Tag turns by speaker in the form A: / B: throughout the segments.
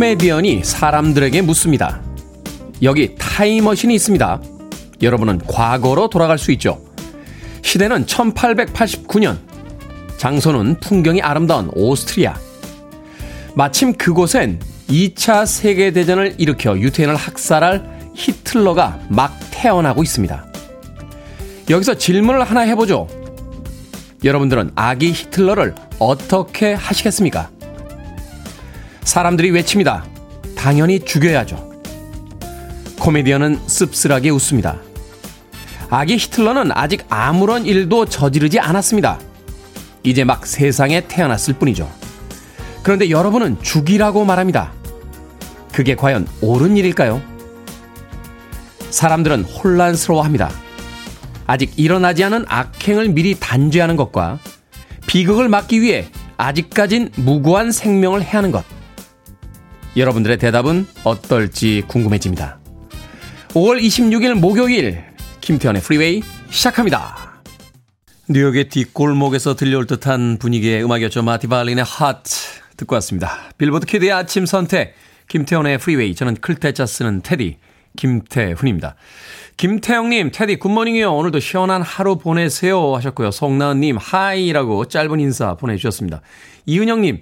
A: 한 코미디언이 사람들에게 묻습니다. 여기 타임머신이 있습니다. 여러분은 과거로 돌아갈 수 있죠. 시대는 1889년. 장소는 풍경이 아름다운 오스트리아. 마침 그곳엔 2차 세계대전을 일으켜 유태인을 학살할 히틀러가 막 태어나고 있습니다. 여기서 질문을 하나 해보죠. 여러분들은 아기 히틀러를 어떻게 하시겠습니까? 사람들이 외칩니다. 당연히 죽여야죠. 코미디언은 씁쓸하게 웃습니다. 아기 히틀러는 아직 아무런 일도 저지르지 않았습니다. 이제 막 세상에 태어났을 뿐이죠. 그런데 여러분은 죽이라고 말합니다. 그게 과연 옳은 일일까요? 사람들은 혼란스러워 합니다. 아직 일어나지 않은 악행을 미리 단죄하는 것과 비극을 막기 위해 아직까진 무고한 생명을 해하는 것. 여러분들의 대답은 어떨지 궁금해집니다. 5월 26일 목요일 김태현의 프리웨이 시작합니다. 뉴욕의 뒷골목에서 들려올 듯한 분위기의 음악이었죠. 마티발린의 하트 듣고 왔습니다. Billboard Kid의 아침 선택 김태훈의 프리웨이 저는 클 태 자 쓰는 테디 김태훈입니다. 김태영님, 테디 good morning이요. 오늘도 시원한 하루 보내세요 하셨고요. 송나은님, hi라고 짧은 인사 보내주셨습니다. 이은영님,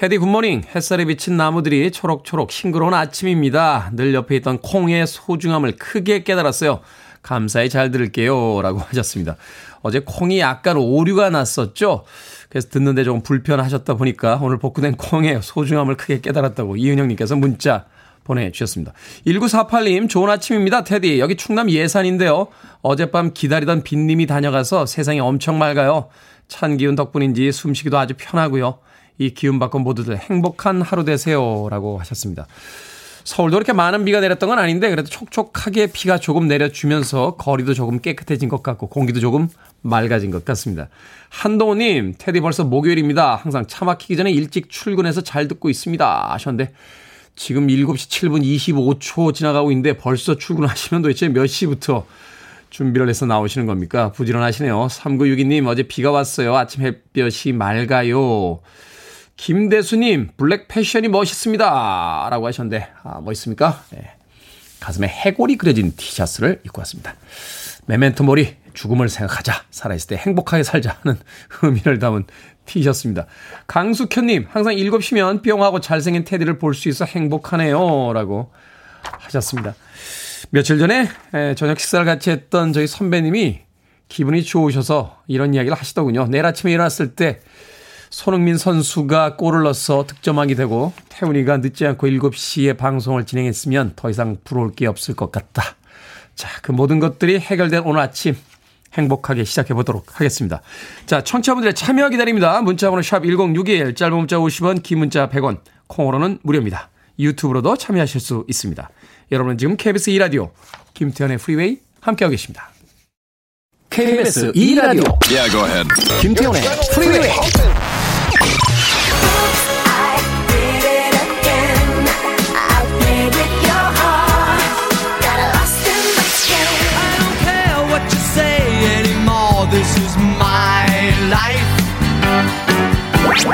A: 테디 굿모닝. 햇살에 비친 나무들이 초록초록 싱그러운 아침입니다. 늘 옆에 있던 콩의 소중함을 크게 깨달았어요. 감사히 잘 들을게요. 라고 하셨습니다. 어제 콩이 약간 오류가 났었죠? 그래서 듣는데 조금 불편하셨다 보니까 오늘 복구된 콩의 소중함을 크게 깨달았다고 이은영님께서 문자 보내주셨습니다. 1948님, 좋은 아침입니다, 테디. 여기 충남 예산인데요. 어젯밤 기다리던 빈님이 다녀가서 세상이 엄청 맑아요. 찬 기운 덕분인지 숨쉬기도 아주 편하고요. 이 기운 받고 모두들 행복한 하루 되세요. 라고 하셨습니다. 서울도 그렇게 많은 비가 내렸던 건 아닌데 그래도 촉촉하게 비가 조금 내려주면서 거리도 조금 깨끗해진 것 같고 공기도 조금 맑아진 것 같습니다. 한동호님, 테디 벌써 목요일입니다. 항상 차 막히기 전에 일찍 출근해서 잘 듣고 있습니다. 하셨는데 지금 7시 7분 25초 지나가고 있는데 벌써 출근하시면 도대체 몇 시부터 준비를 해서 나오시는 겁니까? 부지런하시네요. 3962님, 어제 비가 왔어요. 아침 햇볕이 맑아요. 김대수님, 블랙 패션이 멋있습니다. 라고 하셨는데, 아, 멋있습니까? 네. 가슴에 해골이 그려진 티셔츠를 입고 왔습니다. 메멘토 모리, 죽음을 생각하자. 살아있을 때 행복하게 살자 하는 의미를 담은 티셔츠입니다. 강숙현님, 항상 7시면 뿅하고 잘생긴 테디를 볼 수 있어 행복하네요. 라고 하셨습니다. 며칠 전에 저녁 식사를 같이 했던 저희 선배님이 기분이 좋으셔서 이런 이야기를 하시더군요. 내일 아침에 일어났을 때 손흥민 선수가 골을 넣어서 득점하게 되고 태훈이가 늦지 않고 7시에 방송을 진행했으면 더 이상 부러울 게 없을 것 같다. 자, 그 모든 것들이 해결된 오늘 아침 행복하게 시작해 보도록 하겠습니다. 자, 청취자분들의 참여 기다립니다. 문자번호 샵 1061, 짧은 문자 50원, 긴 문자 100원, 콩으로는 무료입니다. 유튜브로도 참여하실 수 있습니다. 여러분은 지금 KBS 2라디오 김태훈의 프리웨이 함께하고 계십니다. KBS 2라디오 yeah, go ahead. 김태훈의 프리웨이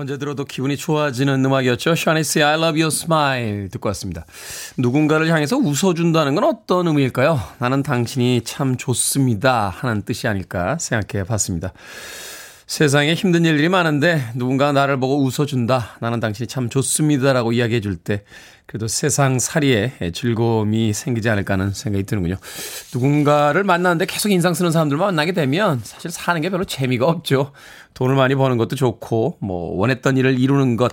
A: 언제 들어도 기분이 좋아지는 음악이었죠. 샤니스의 I love your smile 듣고 왔습니다. 누군가를 향해서 웃어준다는 건 어떤 의미일까요? 나는 당신이 참 좋습니다 하는 뜻이 아닐까 생각해 봤습니다. 세상에 힘든 일들이 많은데 누군가 나를 보고 웃어준다. 나는 당신이 참 좋습니다라고 이야기해 줄 때 그래도 세상 살이에 즐거움이 생기지 않을까 하는 생각이 드는군요. 누군가를 만나는데 계속 인상 쓰는 사람들만 만나게 되면 사실 사는 게 별로 재미가 없죠. 돈을 많이 버는 것도 좋고 뭐 원했던 일을 이루는 것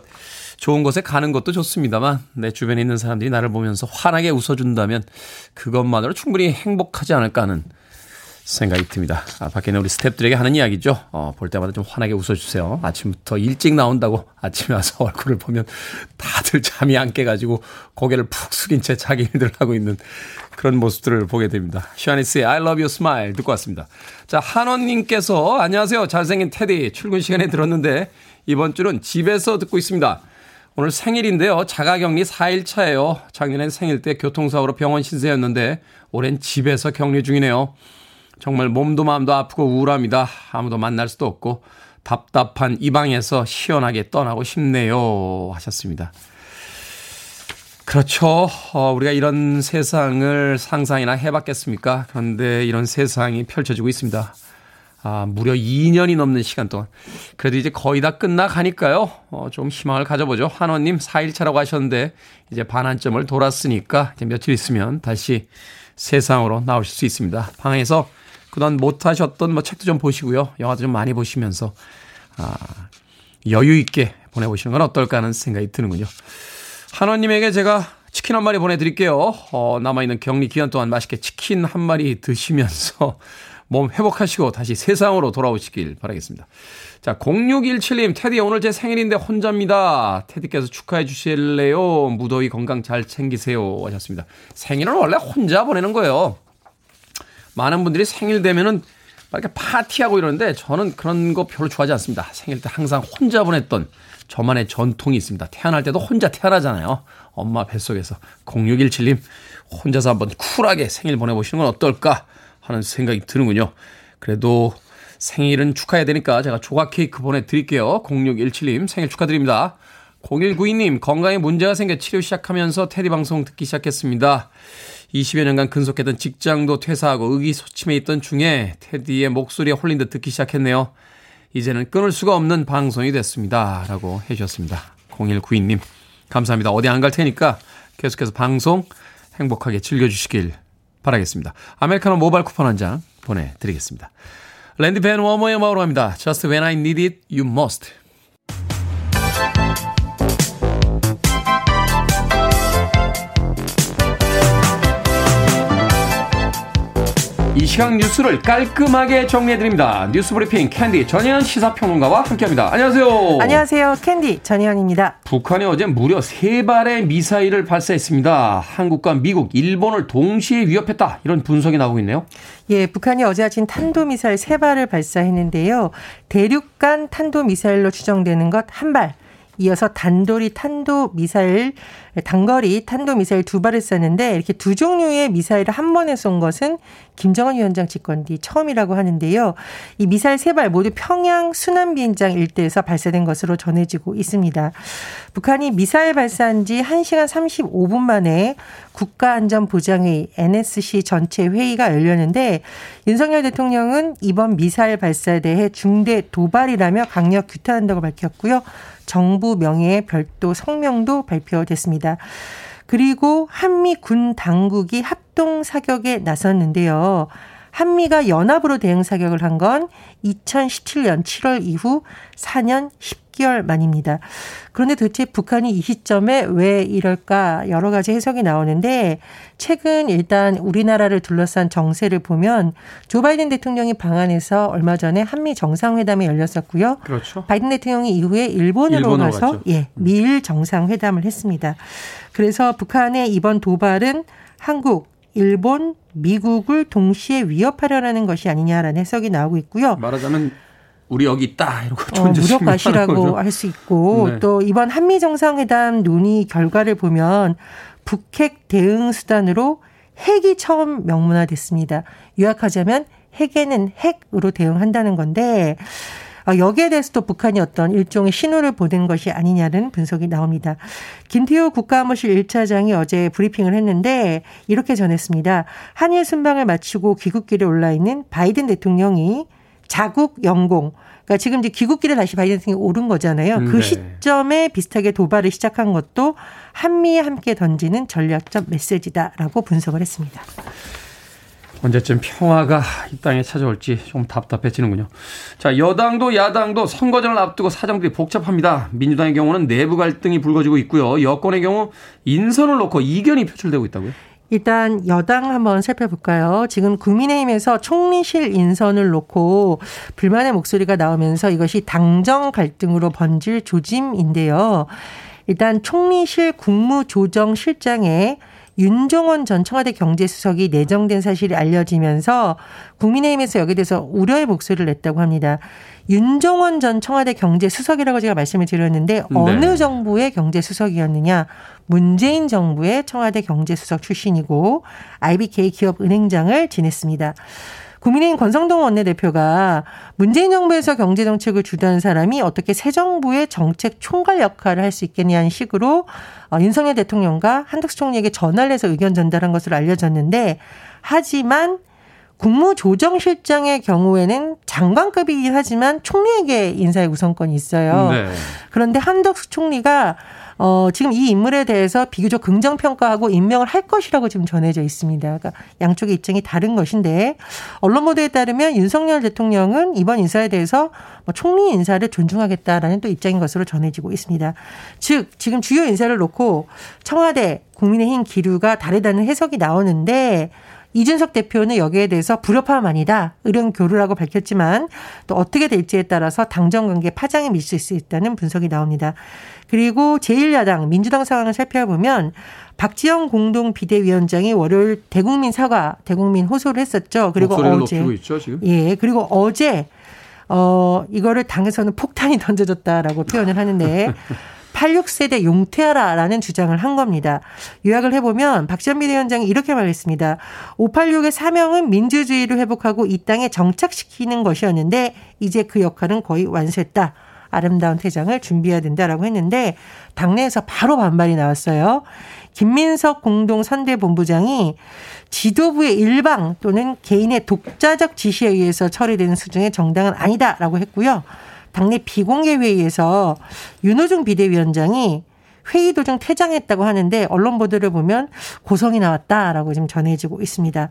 A: 좋은 곳에 가는 것도 좋습니다만 내 주변에 있는 사람들이 나를 보면서 환하게 웃어준다면 그것만으로 충분히 행복하지 않을까 하는 생각이 듭니다. 아, 밖에 있는 우리 스탭들에게 하는 이야기죠. 어, 볼 때마다 좀 환하게 웃어주세요. 아침부터 일찍 나온다고 아침에 와서 얼굴을 보면 다들 잠이 안 깨가지고 고개를 푹 숙인 채 자기 일들 하고 있는 그런 모습들을 보게 됩니다. 샤니스의 I love your smile 듣고 왔습니다. 자, 한원님께서 안녕하세요. 잘생긴 테디 출근 시간에 들었는데 이번 주는 집에서 듣고 있습니다. 오늘 생일인데요. 자가격리 4일 차예요. 작년엔 생일 때 교통사고로 병원 신세였는데 올해는 집에서 격리 중이네요. 정말 몸도 마음도 아프고 우울합니다. 아무도 만날 수도 없고 답답한 이 방에서 시원하게 떠나고 싶네요. 하셨습니다. 그렇죠. 어, 우리가 이런 세상을 상상이나 해봤겠습니까? 그런데 이런 세상이 펼쳐지고 있습니다. 아, 무려 2년이 넘는 시간 동안. 그래도 이제 거의 다 끝나가니까요. 어, 좀 희망을 가져보죠. 한원님 4일차라고 하셨는데, 이제 반환점을 돌았으니까, 이제 며칠 있으면 다시 세상으로 나오실 수 있습니다. 방에서 그동안 못하셨던 뭐 책도 좀 보시고요. 영화도 좀 많이 보시면서, 아, 여유 있게 보내보시는 건 어떨까 하는 생각이 드는군요. 한원님에게 제가 치킨 한 마리 보내드릴게요. 어, 남아있는 격리 기간 동안 맛있게 치킨 한 마리 드시면서 몸 회복하시고 다시 세상으로 돌아오시길 바라겠습니다. 자, 0617님, 테디 오늘 제 생일인데 혼자입니다. 테디께서 축하해 주실래요? 무더위 건강 잘 챙기세요. 하셨습니다. 생일은 원래 혼자 보내는 거예요. 많은 분들이 생일 되면은 이렇게 파티하고 이러는데 저는 그런 거 별로 좋아하지 않습니다. 생일 때 항상 혼자 보냈던 저만의 전통이 있습니다. 태어날 때도 혼자 태어나잖아요. 엄마 뱃속에서 0617님 혼자서 한번 쿨하게 생일 보내보시는 건 어떨까 하는 생각이 드는군요. 그래도 생일은 축하해야 되니까 제가 조각 케이크 보내드릴게요. 0617님 생일 축하드립니다. 0192님 건강에 문제가 생겨 치료 시작하면서 테디 방송 듣기 시작했습니다. 20여 년간 근속했던 직장도 퇴사하고 의기소침해 있던 중에 테디의 목소리에 홀린 듯 듣기 시작했네요. 이제는 끊을 수가 없는 방송이 됐습니다. 라고 해주셨습니다. 0192님 감사합니다. 어디 안 갈 테니까 계속해서 방송 행복하게 즐겨주시길 바라겠습니다. 아메리카노 모바일 쿠폰 한 장 보내드리겠습니다. 랜디 밴워머의 음악으로 갑니다. Just When I Needed You Most. 이 시각 뉴스를 깔끔하게 정리해드립니다. 뉴스 브리핑 캔디 전혜연 시사평론가와 함께합니다. 안녕하세요.
B: 안녕하세요. 캔디 전혜연입니다.
A: 북한이 어제 무려 세 발의 미사일을 발사했습니다. 한국과 미국, 일본을 동시에 위협했다. 이런 분석이 나오고 있네요.
B: 예, 북한이 어제 아침 탄도미사일 세 발을 발사했는데요. 대륙간 탄도미사일로 추정되는 것 한 발, 이어서 단도리 탄도 미사일 단거리 탄도 미사일 두 발을 쐈는데 이렇게 두 종류의 미사일을 한 번에 쏜 것은 김정은 위원장 집권 뒤 처음이라고 하는데요. 이 미사일 세 발 모두 평양 순안 비행장 일대에서 발사된 것으로 전해지고 있습니다. 북한이 미사일 발사한 지 1시간 35분 만에 국가안전보장회의 NSC 전체 회의가 열렸는데 윤석열 대통령은 이번 미사일 발사에 대해 중대 도발이라며 강력 규탄한다고 밝혔고요. 정부 명예의 별도 성명도 발표됐습니다. 그리고 한미 군 당국이 합동 사격에 나섰는데요. 한미가 연합으로 대응 사격을 한 건 2017년 7월 이후 4년 10 개월 만입니다. 그런데 도대체 북한이 이 시점에 왜 이럴까 여러 가지 해석이 나오는데 최근 일단 우리나라를 둘러싼 정세를 보면 조 바이든 대통령이 방한해서 얼마 전에 한미 정상회담이 열렸었고요.
A: 그렇죠.
B: 바이든 대통령이 이후에 일본으로, 일본으로 가서 갔죠. 예, 미일 정상회담을 했습니다. 그래서 북한의 이번 도발은 한국, 일본, 미국을 동시에 위협하려는 것이 아니냐라는 해석이 나오고 있고요.
A: 말하자면 우리 여기 있다 이러고
B: 어, 무력 가시라고 할 수 있고 네. 또 이번 한미 정상회담 논의 결과를 보면 북핵 대응 수단으로 핵이 처음 명문화됐습니다. 요약하자면 핵에는 핵으로 대응한다는 건데 아, 여기에 대해서도 북한이 어떤 일종의 신호를 보낸 것이 아니냐는 분석이 나옵니다. 김태호 국가안보실 1차장이 어제 브리핑을 했는데 이렇게 전했습니다. 한일 순방을 마치고 귀국길에 올라 있는 바이든 대통령이 자국 영공 그러니까 지금 이제 귀국길에 다시 바이든 대통령이 오른 거잖아요. 그 네. 시점에 비슷하게 도발을 시작한 것도 한미에 함께 던지는 전략적 메시지다라고 분석을 했습니다.
A: 언제쯤 평화가 이 땅에 찾아올지 좀 답답해지는군요. 자, 여당도 야당도 선거전을 앞두고 사정들이 복잡합니다. 민주당의 경우는 내부 갈등이 불거지고 있고요. 여권의 경우 인선을 놓고 이견이 표출되고 있다고요?
B: 일단 여당 한번 살펴볼까요? 지금 국민의힘에서 총리실 인선을 놓고 불만의 목소리가 나오면서 이것이 당정 갈등으로 번질 조짐인데요. 일단 총리실 국무조정실장에 윤종원 전 청와대 경제수석이 내정된 사실이 알려지면서 국민의힘에서 여기에 대해서 우려의 목소리를 냈다고 합니다. 윤종원 전 청와대 경제수석이라고 제가 말씀을 드렸는데 네. 어느 네. 정부의 경제수석이었느냐? 문재인 정부의 청와대 경제수석 출신이고 IBK 기업은행장을 지냈습니다. 국민의힘 권성동 원내대표가 문재인 정부에서 경제정책을 주도한 사람이 어떻게 새 정부의 정책 총괄 역할을 할 수 있겠냐는 식으로 어, 윤석열 대통령과 한덕수 총리에게 전화를 해서 의견 전달한 것으로 알려졌는데 하지만 국무조정실장의 경우에는 장관급이긴 하지만 총리에게 인사의 우선권이 있어요. 네. 그런데 한덕수 총리가 어, 지금 이 인물에 대해서 비교적 긍정평가하고 임명을 할 것이라고 지금 전해져 있습니다. 그러니까 양쪽의 입장이 다른 것인데 언론 보도에 따르면 윤석열 대통령은 이번 인사에 대해서 뭐 총리 인사를 존중하겠다라는 또 입장인 것으로 전해지고 있습니다. 즉 지금 주요 인사를 놓고 청와대 국민의힘 기류가 다르다는 해석이 나오는데 이준석 대표는 여기에 대해서 불협화음 아니다. 의견 교류라고 밝혔지만 또 어떻게 될지에 따라서 당정 관계 파장이 밀수 있다는 분석이 나옵니다. 그리고 제1야당 민주당 상황을 살펴보면 박지영 공동 비대위원장이 월요일 대국민 사과, 대국민 호소를 했었죠. 그리고 어제
A: 있죠,
B: 예, 그리고 어제 어 이거를 당에서는 폭탄이 던져졌다라고 표현을 하는데 86세대 용퇴하라라는 주장을 한 겁니다. 요약을 해보면 박지원 비대위원장이 이렇게 말했습니다. 586의 사명은 민주주의를 회복하고 이 땅에 정착시키는 것이었는데 이제 그 역할은 거의 완수했다. 아름다운 퇴장을 준비해야 된다라고 했는데 당내에서 바로 반발이 나왔어요. 김민석 공동선대본부장이 지도부의 일방 또는 개인의 독자적 지시에 의해서 처리되는 수준의 정당은 아니다라고 했고요. 당내 비공개 회의에서 윤호중 비대위원장이 회의 도중 퇴장했다고 하는데 언론 보도를 보면 고성이 나왔다라고 지금 전해지고 있습니다.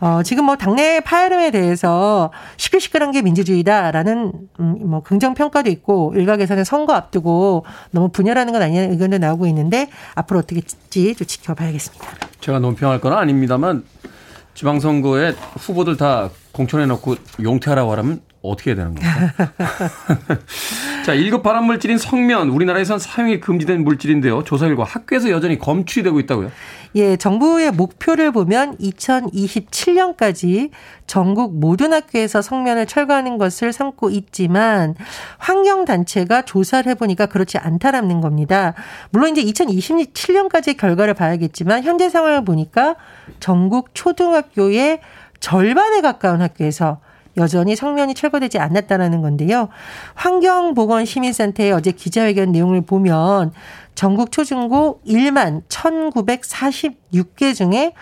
B: 어, 지금 뭐 당내 파열음에 대해서 시끌시끌한 게 민주주의다라는 음, 뭐 긍정 평가도 있고 일각에서는 선거 앞두고 너무 분열하는 건 아니냐는 의견도 나오고 있는데 앞으로 어떻게 될지 좀 지켜봐야겠습니다.
A: 제가 논평할 건 아닙니다만 지방선거에 후보들 다 공천해 놓고 용퇴하라고 하면 어떻게 해야 되는 겁니까? 자, 1급 발암 물질인 성면, 우리나라에선 사용이 금지된 물질인데요. 조사 결과 학교에서 여전히 검출이 되고 있다고요?
B: 예, 정부의 목표를 보면 2027년까지 전국 모든 학교에서 성면을 철거하는 것을 삼고 있지만 환경단체가 조사를 해보니까 그렇지 않다라는 겁니다. 물론 이제 2027년까지 결과를 봐야겠지만 현재 상황을 보니까 전국 초등학교의 절반에 가까운 학교에서 여전히 성면이 철거되지 않았다라는 건데요. 환경보건시민센터의 어제 기자회견 내용을 보면 전국 초중고 1만 1946개 중에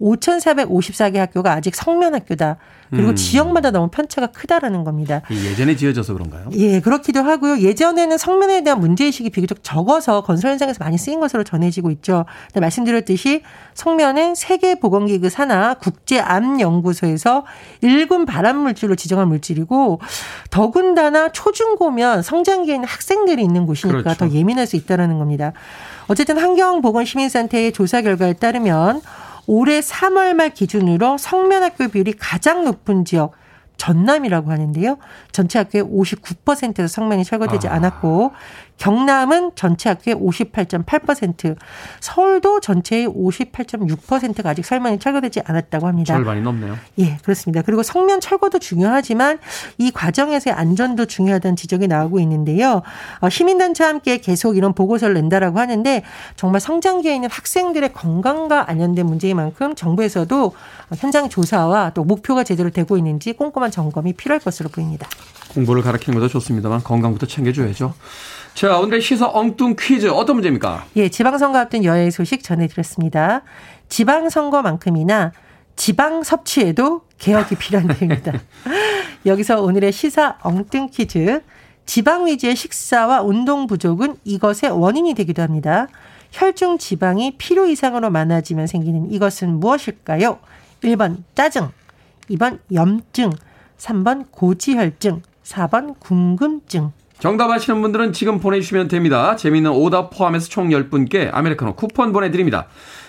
B: 5,454개 학교가 아직 성면 학교다. 그리고 음. 지역마다 너무 편차가 크다라는 겁니다.
A: 예전에 지어져서 그런가요?
B: 예, 그렇기도 하고요. 예전에는 성면에 대한 문제의식이 비교적 적어서 건설 현장에서 많이 쓰인 것으로 전해지고 있죠. 근데 말씀드렸듯이 성면은 세계보건기구 산하 국제암연구소에서 1군 발암물질로 지정한 물질이고 더군다나 초중고면 성장기에 있는 학생들이 있는 곳이니까 그렇죠. 더 예민할 수 있다는 겁니다. 어쨌든 환경보건시민센터의 조사 결과에 따르면 올해 3월 말 기준으로 성면학교 비율이 가장 높은 지역 전남이라고 하는데요. 전체 학교의 59%에서 성면이 철거되지 아. 않았고 경남은 전체 학교의 58.8%, 서울도 전체의 58.6%가 아직 설명이 철거되지 않았다고 합니다.
A: 절반이 넘네요.
B: 예, 그렇습니다. 그리고 성면 철거도 중요하지만 이 과정에서의 안전도 중요하다는 지적이 나오고 있는데요. 어, 시민단체와 함께 계속 이런 보고서를 낸다라고 하는데 정말 성장기에 있는 학생들의 건강과 관련된 문제인 만큼 정부에서도 현장 조사와 또 목표가 제대로 되고 있는지 꼼꼼한 점검이 필요할 것으로 보입니다.
A: 공부를 가르치는 것도 좋습니다만 건강부터 챙겨줘야죠. 자, 오늘의 시사 엉뚱 퀴즈 어떤 문제입니까?
B: 예, 지방선거 앞둔 여행 소식 전해드렸습니다. 지방선거만큼이나 지방 섭취에도 개혁이 필요한 때입니다. 여기서 오늘의 시사 엉뚱 퀴즈. 지방 위주의 식사와 운동 부족은 이것의 원인이 되기도 합니다. 혈중 지방이 필요 이상으로 많아지면 생기는 이것은 무엇일까요? 1번 짜증, 2번 염증, 3번 고지혈증, 4번 궁금증.
A: 정답 아시는 분들은 지금 보내주시면 됩니다. 재미있는 오답 포함해서 총 10분께 아메리카노 쿠폰 보내드립니다.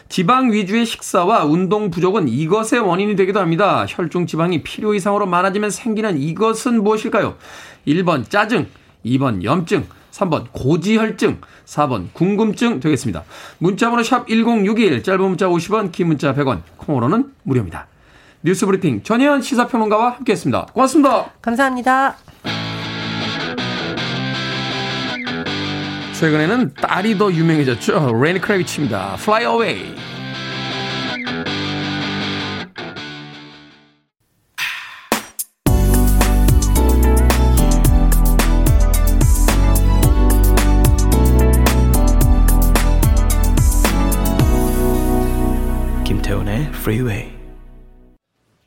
A: 지방 위주의 식사와 운동 부족은 이것의 원인이 되기도 합니다. 혈중 지방이 필요 이상으로 많아지면 생기는 이것은 무엇일까요? 1번 짜증, 2번 염증, 3번 고지혈증, 4번 궁금증 되겠습니다. 문자번호 샵 1061, 짧은 문자 50원, 긴 문자 100원, 콩으로는 무료입니다. 뉴스 브리핑 전혜연 시사평론가와 함께했습니다. 고맙습니다.
B: 감사합니다.
A: 최근에는 딸이 더 유명해졌죠. 레니 크래비츠입니다. Fly Away. 김태훈의 Freeway.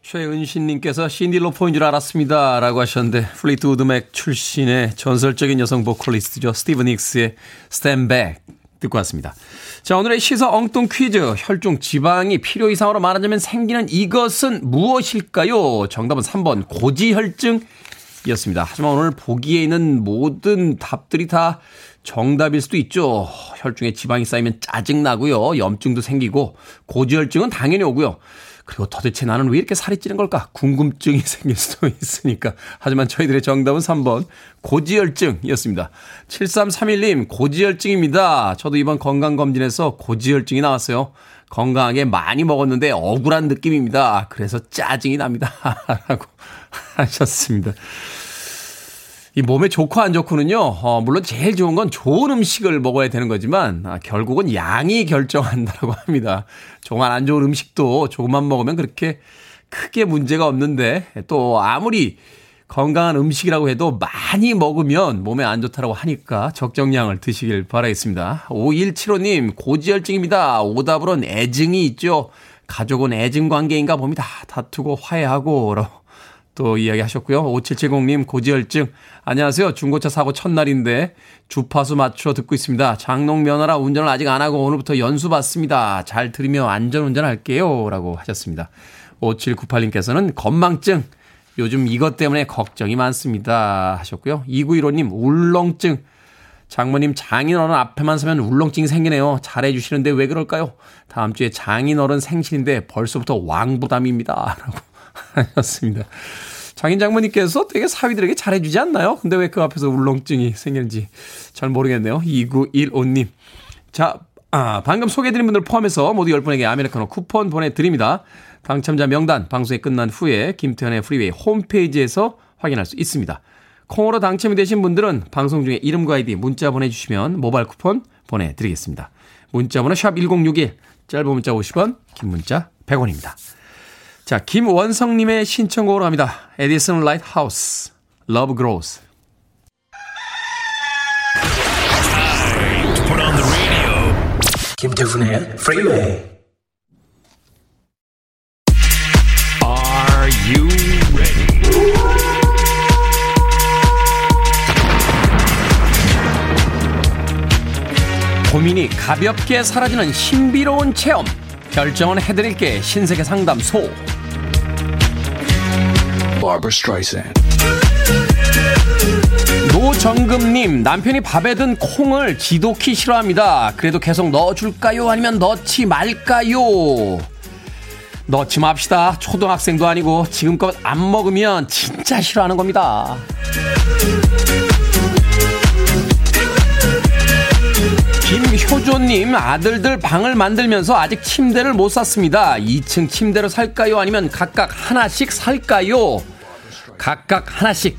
A: 최은신님께서 신디 로퍼인 줄 알았습니다. 라고 하셨는데, 플리트 우드 맥 출신의 전설적인 여성 보컬리스트죠. 스티비 닉스의 Stand Back 듣고 왔습니다. 자, 오늘의 시사 엉뚱 퀴즈. 혈중 지방이 필요 이상으로 많아지면 생기는 이것은 무엇일까요? 정답은 3번 고지혈증이었습니다. 하지만 오늘 보기에 있는 모든 답들이 다 정답일 수도 있죠. 혈중에 지방이 쌓이면 짜증나고요. 염증도 생기고 고지혈증은 당연히 오고요. 그리고 도대체 나는 왜 이렇게 살이 찌는 걸까? 궁금증이 생길 수도 있으니까. 하지만 저희들의 정답은 3번 고지혈증이었습니다. 7331님 고지혈증입니다. 저도 이번 건강검진에서 고지혈증이 나왔어요. 건강하게 많이 먹었는데 억울한 느낌입니다. 그래서 짜증이 납니다. 라고 하셨습니다. 이 몸에 좋고 안 좋고는요, 어, 물론 제일 좋은 건 좋은 음식을 먹어야 되는 거지만, 아, 결국은 양이 결정한다고 합니다. 정말 안 좋은 음식도 조금만 먹으면 그렇게 크게 문제가 없는데, 또 아무리 건강한 음식이라고 해도 많이 먹으면 몸에 안 좋다고 하니까 적정량을 드시길 바라겠습니다. 5175님, 고지혈증입니다. 오답으론 애증이 있죠. 가족은 애증 관계인가 봅니다. 다투고 화해하고, 또 이야기 하셨고요. 5770님 고지혈증. 안녕하세요. 중고차 사고 첫날인데 주파수 맞춰 듣고 있습니다. 장롱 면허라 운전을 아직 안 하고 오늘부터 연수 받습니다. 잘 들으며 안전 운전 할게요. 라고 하셨습니다. 5798님께서는 건망증. 요즘 이것 때문에 걱정이 많습니다. 하셨고요. 2915님 울렁증. 장모님 장인어른 앞에만 서면 울렁증이 생기네요. 잘해주시는데 왜 그럴까요? 다음 주에 장인어른 생신인데 벌써부터 왕부담입니다. 라고 하셨습니다. 장인 장모님께서 되게 사위들에게 잘해주지 않나요? 근데 왜 그 앞에서 울렁증이 생겼는지 잘 모르겠네요. 2915님. 자, 아, 방금 소개해드린 분들 포함해서 모두 10분에게 아메리카노 쿠폰 보내드립니다. 당첨자 명단 방송이 끝난 후에 김태훈의 프리웨이 홈페이지에서 확인할 수 있습니다. 콩으로 당첨이 되신 분들은 방송 중에 이름과 아이디 문자 보내주시면 모바일 쿠폰 보내드리겠습니다. 문자번호 샵 1061, 짧은 문자 50원, 긴 문자 100원입니다. 자, 김원성님의 신청곡으로 합니다. 에디슨 라이트하우스, Love Grows. 김태훈의 Freeway. Are you ready? 고민이 가볍게 사라지는 신비로운 체험. 결정은 해드릴게 신세계 상담소. Barbara Streisand. 노정금님, 남편이 밥에 든 콩을 지독히 싫어합니다. 그래도 계속 넣어줄까요? 아니면 넣지 말까요? 넣지 맙시다. 초등학생도 아니고 지금껏 안 먹으면 진짜 싫어하는 겁니다. 김효조님, 아들들 방을 만들면서 아직 침대를 못 샀습니다. 2층 침대로 살까요? 아니면 각각 하나씩 살까요? 각각 하나씩.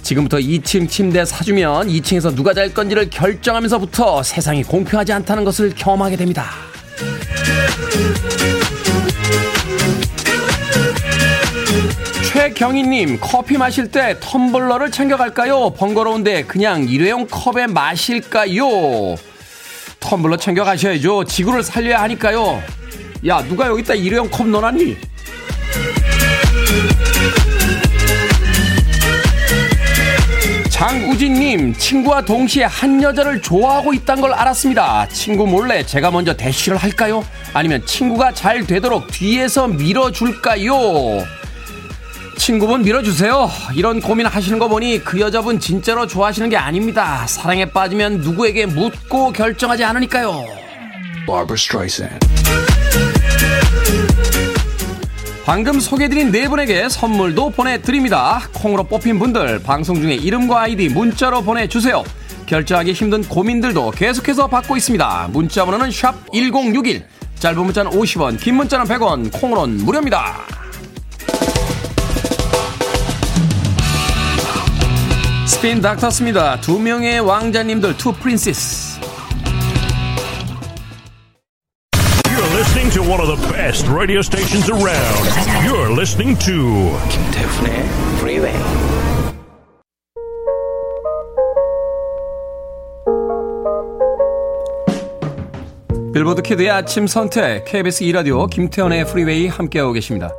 A: 지금부터 2층 침대 사주면 2층에서 누가 잘 건지를 결정하면서부터 세상이 공평하지 않다는 것을 경험하게 됩니다. 최경희님, 커피 마실 때 텀블러를 챙겨갈까요? 번거로운데 그냥 일회용 컵에 마실까요? 텀블러 챙겨가셔야죠. 지구를 살려야 하니까요. 야, 누가 여기다 일회용 컵 넣어놨니? 장우진님, 친구와 동시에 한 여자를 좋아하고 있다는 걸 알았습니다. 친구 몰래 제가 먼저 대쉬를 할까요? 아니면 친구가 잘 되도록 뒤에서 밀어줄까요? 친구분 밀어주세요. 이런 고민 하시는 거 보니 그 여자분 진짜로 좋아하시는 게 아닙니다. 사랑에 빠지면 누구에게 묻고 결정하지 않으니까요. 방금 소개해드린 네 분에게 선물도 보내드립니다. 콩으로 뽑힌 분들 방송 중에 이름과 아이디 문자로 보내주세요. 결정하기 힘든 고민들도 계속해서 받고 있습니다. 문자 번호는 샵 1061, 짧은 문자는 50원, 긴 문자는 100원, 콩으로는 무료입니다. 스핀 닥터스입니다. 두 명의 왕자님들, Two Princes.
C: listening to one of the best radio stations around. You're listening to 김태훈의 Freeway.
A: Billboard Kid의 아침 선택 KBS 2라디오 김태훈의 프리웨이 함께하고 계십니다.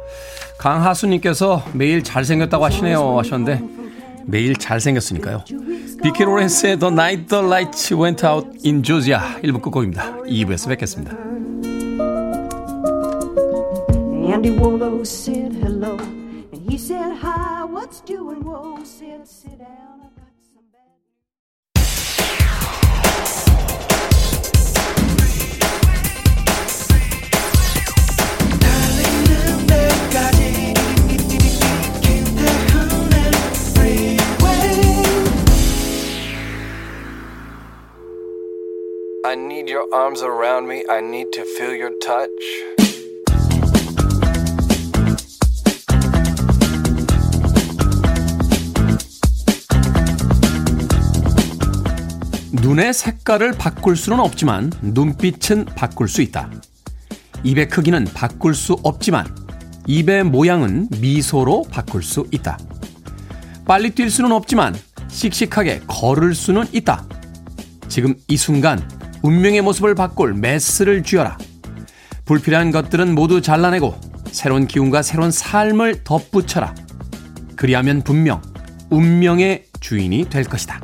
A: 강하수님께서 매일 잘생겼다고 하시네요 하셨는데 매일 잘생겼으니까요. 비키 로렌스의 The Night the Lights Went Out in Georgia 1부 끝곡입니다. 2부에서 뵙겠습니다. Andy Warlow said hello, and he said hi. What's doing? Whoa, said sit down. I need your arms around me. I need to feel your touch. 눈의 색깔을 바꿀 수는 없지만 눈빛은 바꿀 수 있다. 입의 크기는 바꿀 수 없지만 입의 모양은 미소로 바꿀 수 있다. 빨리 뛸 수는 없지만 씩씩하게 걸을 수는 있다. 지금 이 순간 운명의 모습을 바꿀 메스를 쥐어라. 불필요한 것들은 모두 잘라내고 새로운 기운과 새로운 삶을 덧붙여라. 그리하면 분명 운명의 주인이 될 것이다.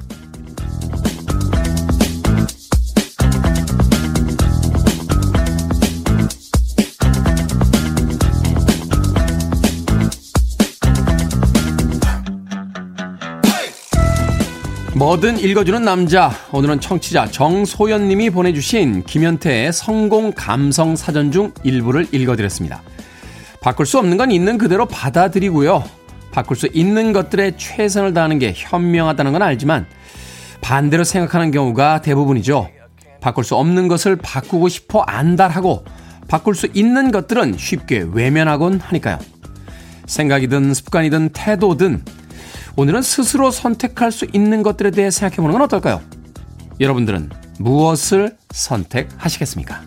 A: 뭐든 읽어주는 남자. 오늘은 청취자 정소연님이 보내주신 김현태의 성공 감성 사전 중 일부를 읽어드렸습니다. 바꿀 수 없는 건 있는 그대로 받아들이고요. 바꿀 수 있는 것들에 최선을 다하는 게 현명하다는 건 알지만 반대로 생각하는 경우가 대부분이죠. 바꿀 수 없는 것을 바꾸고 싶어 안달하고 바꿀 수 있는 것들은 쉽게 외면하곤 하니까요. 생각이든 습관이든 태도든 오늘은 스스로 선택할 수 있는 것들에 대해 생각해 보는 건 어떨까요? 여러분들은 무엇을 선택하시겠습니까?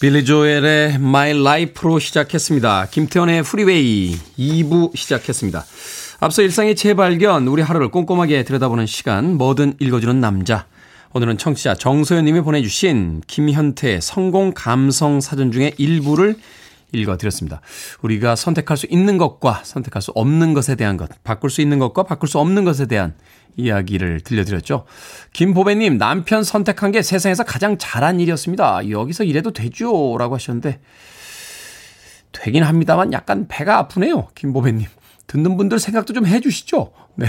A: 빌리 조엘의 My Life로 시작했습니다. 김태훈의 프리웨이 2부 시작했습니다. 앞서 일상의 재발견, 우리 하루를 꼼꼼하게 들여다보는 시간, 뭐든 읽어주는 남자. 오늘은 청취자 정소연님이 보내주신 김현태의 성공 감성 사전 중에 일부를 읽어드렸습니다. 우리가 선택할 수 있는 것과 선택할 수 없는 것에 대한 것, 바꿀 수 있는 것과 바꿀 수 없는 것에 대한 이야기를 들려드렸죠. 김보배님, 남편 선택한 게 세상에서 가장 잘한 일이었습니다. 여기서 이래도 되죠? 라고 하셨는데, 되긴 합니다만 약간 배가 아프네요. 김보배님. 듣는 분들 생각도 좀 해주시죠. 네.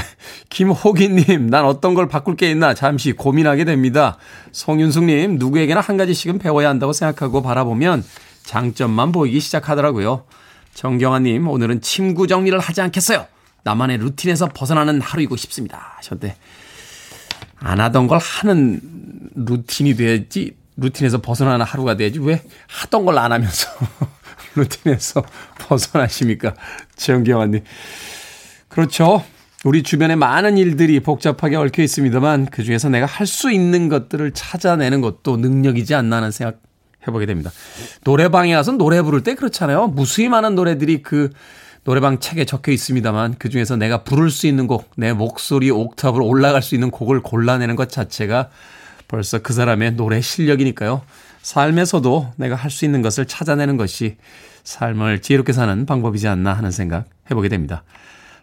A: 김호기님, 난 어떤 걸 바꿀 게 있나 잠시 고민하게 됩니다. 송윤숙님, 누구에게나 한 가지씩은 배워야 한다고 생각하고 바라보면 장점만 보이기 시작하더라고요. 정경아님, 오늘은 침구 정리를 하지 않겠어요. 나만의 루틴에서 벗어나는 하루이고 싶습니다. 하셨는데, 안 하던 걸 하는 루틴이 돼야지, 루틴에서 벗어나는 하루가 돼야지, 왜 하던 걸 안 하면서 루틴에서 벗어나십니까? 정경아님. 그렇죠. 우리 주변에 많은 일들이 복잡하게 얽혀 있습니다만, 그 중에서 내가 할 수 있는 것들을 찾아내는 것도 능력이지 않나 하는 생각 해보게 됩니다. 노래방에 가서 노래 부를 때 그렇잖아요. 무수히 많은 노래들이 그 노래방 책에 적혀 있습니다만 그 중에서 내가 부를 수 있는 곡, 내 목소리 옥타브로 올라갈 수 있는 곡을 골라내는 것 자체가 벌써 그 사람의 노래 실력이니까요. 삶에서도 내가 할 수 있는 것을 찾아내는 것이 삶을 지혜롭게 사는 방법이지 않나 하는 생각 해보게 됩니다.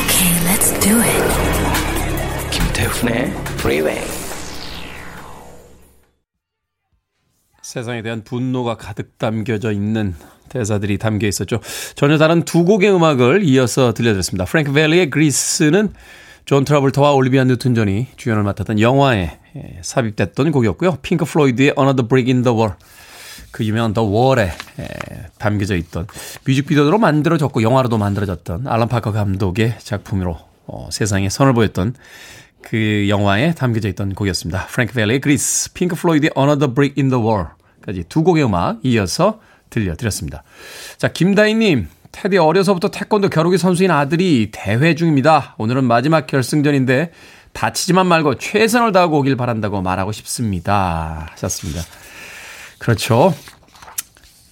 D: Okay, let's do it.
E: 김태훈의 Freeway.
A: 세상에 대한 분노가 가득 담겨져 있는 대사들이 담겨 있었죠. 전혀 다른 두 곡의 음악을 이어서 들려드렸습니다. 프랭크 밸리의 Grease는 존 트라볼타와 올리비아 뉴튼 존이 주연을 맡았던 영화에 예, 삽입됐던 곡이었고요. 핑크 플로이드의 Another Brick in the Wall. 그 유명한 The Wall에 예, 담겨져 있던 뮤직비디오로 만들어졌고 영화로도 만들어졌던 알란 파커 감독의 작품으로 어, 세상에 선을 보였던 그 영화에 담겨져 있던 곡이었습니다. 프랭크 벨리의 그리스, 핑크 플로이드의 Another Brick in the Wall까지 두 곡의 음악 이어서 들려드렸습니다. 자, 김다희님, 테디 어려서부터 태권도 겨루기 선수인 아들이 대회 중입니다. 오늘은 마지막 결승전인데 다치지만 말고 최선을 다하고 오길 바란다고 말하고 싶습니다. 하셨습니다. 그렇죠.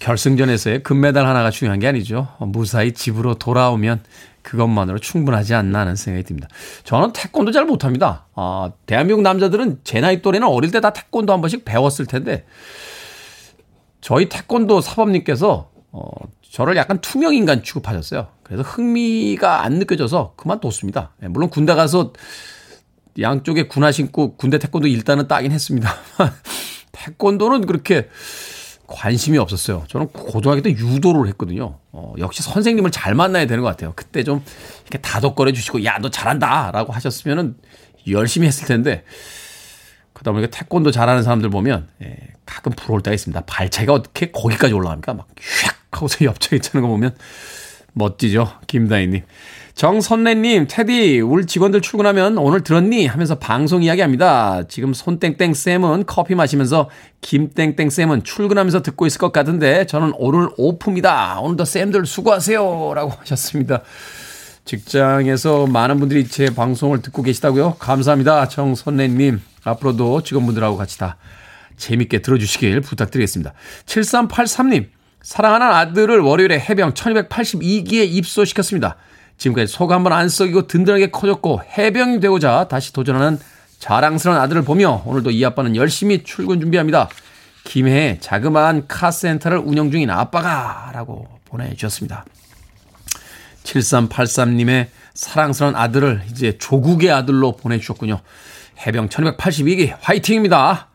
A: 결승전에서의 금메달 하나가 중요한 게 아니죠. 무사히 집으로 돌아오면 그것만으로 충분하지 않나 하는 생각이 듭니다. 저는 태권도 잘 못합니다. 아, 대한민국 남자들은 제 나이 또래는 어릴 때 다 태권도 한 번씩 배웠을 텐데 저희 태권도 사범님께서 어, 저를 약간 투명 인간 취급하셨어요. 그래서 흥미가 안 느껴져서 그만뒀습니다. 예, 물론 군대 가서 양쪽에 군화 신고 군대 태권도 일단은 따긴 했습니다. 태권도는 그렇게 관심이 없었어요. 저는 고등학교 때 유도를 했거든요. 어, 역시 선생님을 잘 만나야 되는 것 같아요. 그때 좀 이렇게 다독거려 주시고, 야, 너 잘한다! 라고 하셨으면은 열심히 했을 텐데, 그러다 보니까 태권도 잘하는 사람들 보면, 예, 가끔 부러울 때가 있습니다. 발차기가 어떻게 거기까지 올라갑니까? 막, 휙! 하고서 옆쪽에 차는 거 보면 멋지죠. 김다희님. 정선래님, 테디, 우리 직원들 출근하면 오늘 들었니? 하면서 방송 이야기 합니다. 지금 손땡땡쌤은 커피 마시면서 김땡땡쌤은 출근하면서 듣고 있을 것 같은데 저는 오늘 오프입니다. 오늘도 쌤들 수고하세요. 라고 하셨습니다. 직장에서 많은 분들이 제 방송을 듣고 계시다고요? 감사합니다. 정선래님. 앞으로도 직원분들하고 같이 다 재밌게 들어주시길 부탁드리겠습니다. 7383님. 사랑하는 아들을 월요일에 해병 1282기에 입소시켰습니다. 지금까지 속 한번 안 썩이고 든든하게 커졌고 해병이 되고자 다시 도전하는 자랑스러운 아들을 보며 오늘도 이 아빠는 열심히 출근 준비합니다. 김해에 자그마한 카센터를 운영 중인 아빠가 라고 보내주셨습니다. 7383님의 사랑스러운 아들을 이제 조국의 아들로 보내주셨군요. 해병 1282기 화이팅입니다.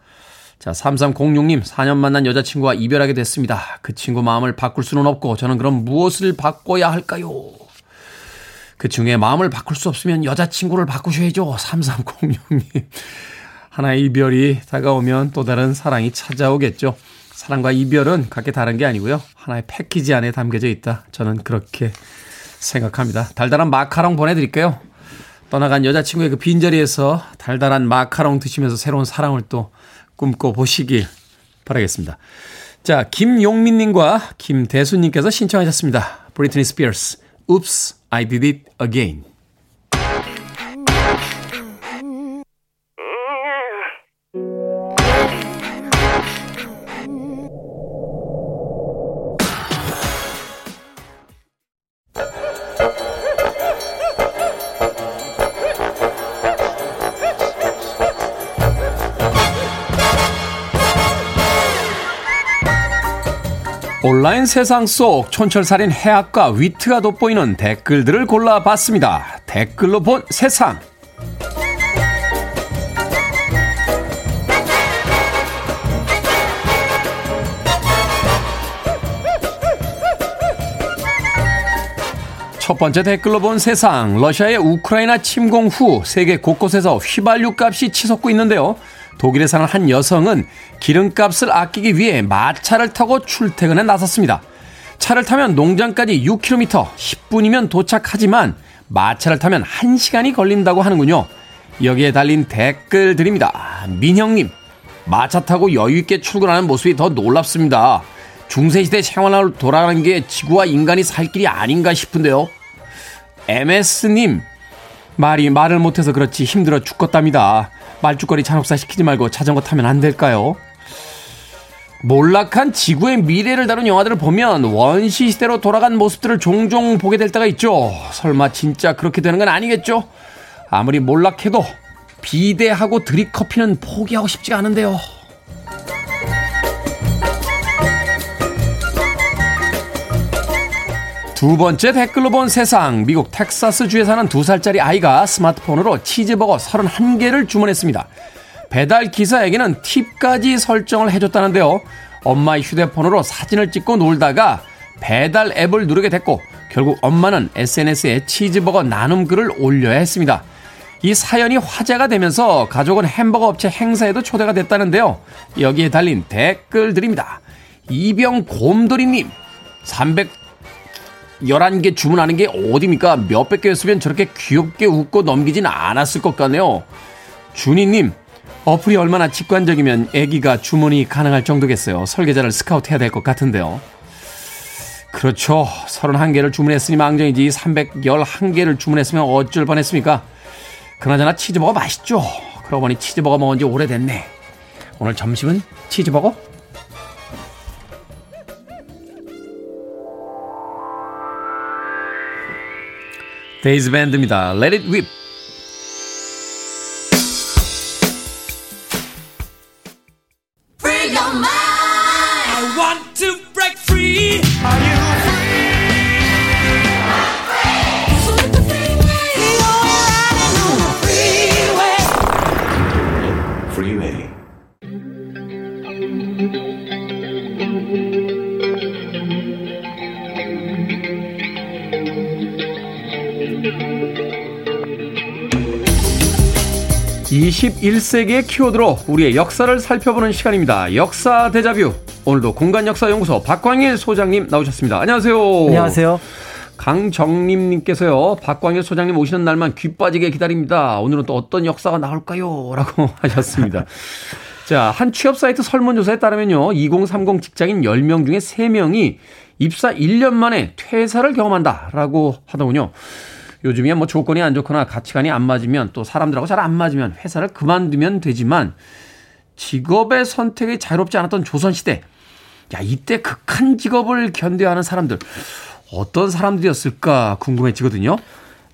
A: 자, 3306님, 4년 만난 여자친구와 이별하게 됐습니다. 그 친구 마음을 바꿀 수는 없고, 저는 그럼 무엇을 바꿔야 할까요? 그 중에 마음을 바꿀 수 없으면 여자친구를 바꾸셔야죠. 3306님. 하나의 이별이 다가오면 또 다른 사랑이 찾아오겠죠. 사랑과 이별은 각기 다른 게 아니고요. 하나의 패키지 안에 담겨져 있다. 저는 그렇게 생각합니다. 달달한 마카롱 보내드릴게요. 떠나간 여자친구의 그 빈자리에서 달달한 마카롱 드시면서 새로운 사랑을 또 꿈꿔보시길 바라겠습니다. 자, 김용민님과 김대수님께서 신청하셨습니다. 브리트니 스피어스, Oops, I did it again. 온라인 세상 속 촌철살인 해학과 위트가 돋보이는 댓글들을 골라봤습니다. 댓글로 본 세상. 첫 번째 댓글로 본 세상. 러시아의 우크라이나 침공 후 세계 곳곳에서 휘발유 값이 치솟고 있는데요. 독일에 사는 한 여성은 기름값을 아끼기 위해 마차를 타고 출퇴근에 나섰습니다. 차를 타면 농장까지 6km 10분이면 도착하지만 마차를 타면 1시간이 걸린다고 하는군요. 여기에 달린 댓글들입니다. 민형님, 마차 타고 여유있게 출근하는 모습이 더 놀랍습니다. 중세시대 생활로 돌아가는 게 지구와 인간이 살 길이 아닌가 싶은데요. MS님, 말이 말을 못해서 그렇지 힘들어 죽겠답니다. 말죽거리 잔혹사 시키지 말고 자전거 타면 안 될까요? 몰락한 지구의 미래를 다룬 영화들을 보면 원시 시대로 돌아간 모습들을 종종 보게 될 때가 있죠. 설마 진짜 그렇게 되는 건 아니겠죠? 아무리 몰락해도 비대하고 드립커피는 포기하고 싶지가 않은데요. 두 번째 댓글로 본 세상. 미국 텍사스주에 사는 두 살짜리 아이가 스마트폰으로 치즈버거 31개를 주문했습니다. 배달 기사에게는 팁까지 설정을 해줬다는데요. 엄마의 휴대폰으로 사진을 찍고 놀다가 배달 앱을 누르게 됐고 결국 엄마는 SNS에 치즈버거 나눔 글을 올려야 했습니다. 이 사연이 화제가 되면서 가족은 햄버거 업체 행사에도 초대가 됐다는데요. 여기에 달린 댓글들입니다. 이병 곰돌이님, 311개 주문하는 게 어딥니까? 몇백 개였으면 저렇게 귀엽게 웃고 넘기진 않았을 것 같네요. 준이님, 어플이 얼마나 직관적이면 애기가 주문이 가능할 정도겠어요. 설계자를 스카우트해야 될 것 같은데요. 그렇죠. 31개를 주문했으니 망정이지 311개를 주문했으면 어쩔 뻔했습니까? 그나저나 치즈버거 맛있죠? 그러고 보니 치즈버거 먹은 지 오래됐네. 오늘 점심은 치즈버거? 데이즈 밴드입니다. Let it whip. 21세기의 키워드로 우리의 역사를 살펴보는 시간입니다. 역사 대자뷰. 오늘도 공간역사연구소 박광일 소장님 나오셨습니다. 안녕하세요.
F: 안녕하세요.
A: 강정림님께서요, 박광일 소장님 오시는 날만 귀 빠지게 기다립니다. 오늘은 또 어떤 역사가 나올까요? 라고 하셨습니다. 자, 한 취업 사이트 설문조사에 따르면요, 2030 직장인 10명 중에 3명이 입사 1년 만에 퇴사를 경험한다. 라고 하더군요. 요즘이야 뭐 조건이 안 좋거나 가치관이 안 맞으면 또 사람들하고 잘 안 맞으면 회사를 그만두면 되지만 직업의 선택이 자유롭지 않았던 조선시대. 야, 이때 극한 직업을 견뎌야 하는 사람들. 어떤 사람들이었을까 궁금해지거든요.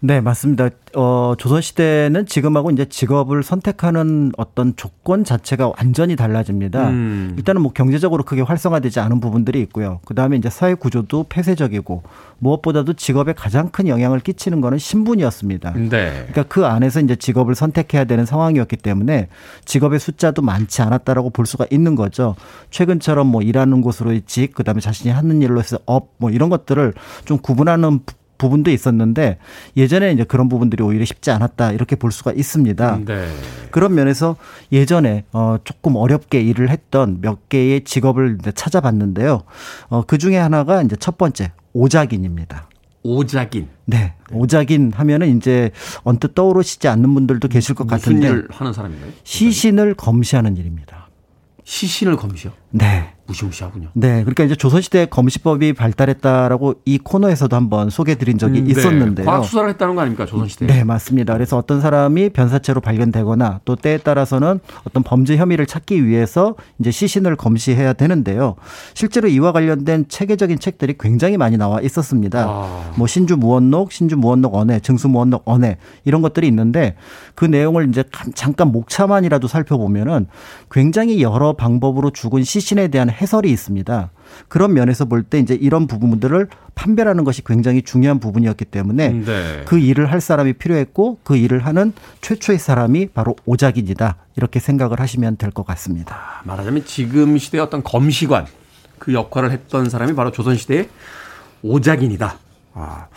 F: 네, 맞습니다. 어, 조선시대는 지금하고 이제 직업을 선택하는 어떤 조건 자체가 완전히 달라집니다.
A: 음.
F: 일단은 뭐 경제적으로 크게 활성화되지 않은 부분들이 있고요. 그 다음에 이제 사회 구조도 폐쇄적이고 무엇보다도 직업에 가장 큰 영향을 끼치는 거는 신분이었습니다.
A: 네.
F: 그러니까 그 안에서 이제 직업을 선택해야 되는 상황이었기 때문에 직업의 숫자도 많지 않았다라고 볼 수가 있는 거죠. 최근처럼 뭐 일하는 곳으로의 직, 그 다음에 자신이 하는 일로 해서 업, 뭐 이런 것들을 좀 구분하는 부- 부분도 있었는데 예전에 이제 그런 부분들이 오히려 쉽지 않았다 이렇게 볼 수가 있습니다.
A: 네.
F: 그런 면에서 예전에 어 조금 어렵게 일을 했던 몇 개의 직업을 이제 찾아봤는데요. 어그 중에 하나가 이제 첫 번째 오작인입니다.
A: 오작인.
F: 네. 오작인 하면은 이제 언뜻 떠오르시지 않는 분들도 계실 것
A: 무슨
F: 같은데
A: 일을 하는 사람인가요?
F: 시신을 검시하는 일입니다.
A: 시신을 검시요.
F: 네.
A: 무시무시하군요.
F: 네. 그러니까 이제 조선시대 검시법이 발달했다라고 이 코너에서도 한번 소개해 드린 적이
A: 음, 네.
F: 있었는데요.
A: 과학 수사를 했다는 거 아닙니까 조선시대?
F: 네, 맞습니다. 그래서 어떤 사람이 변사체로 발견되거나 또 때에 따라서는 어떤 범죄 혐의를 찾기 위해서 이제 시신을 검시해야 되는데요. 실제로 이와 관련된 체계적인 책들이 굉장히 많이 나와 있었습니다.
A: 아.
F: 뭐 신주 무원록, 신주 무원록 언해, 증수 무원록 언해 이런 것들이 있는데 그 내용을 이제 간- 잠깐 목차만이라도 살펴보면은 굉장히 여러 방법으로 죽은 시 신에 대한 해설이 있습니다. 그런 면에서 볼 때 이제 이런 부분들을 판별하는 것이 굉장히 중요한 부분이었기 때문에
A: 네.
F: 그 일을 할 사람이 필요했고 그 일을 하는 최초의 사람이 바로 오작인이다 이렇게 생각을 하시면 될 것 같습니다.
A: 말하자면 지금 시대의 어떤 검시관 그 역할을 했던 사람이 바로 조선 시대의 오작인이다. 아.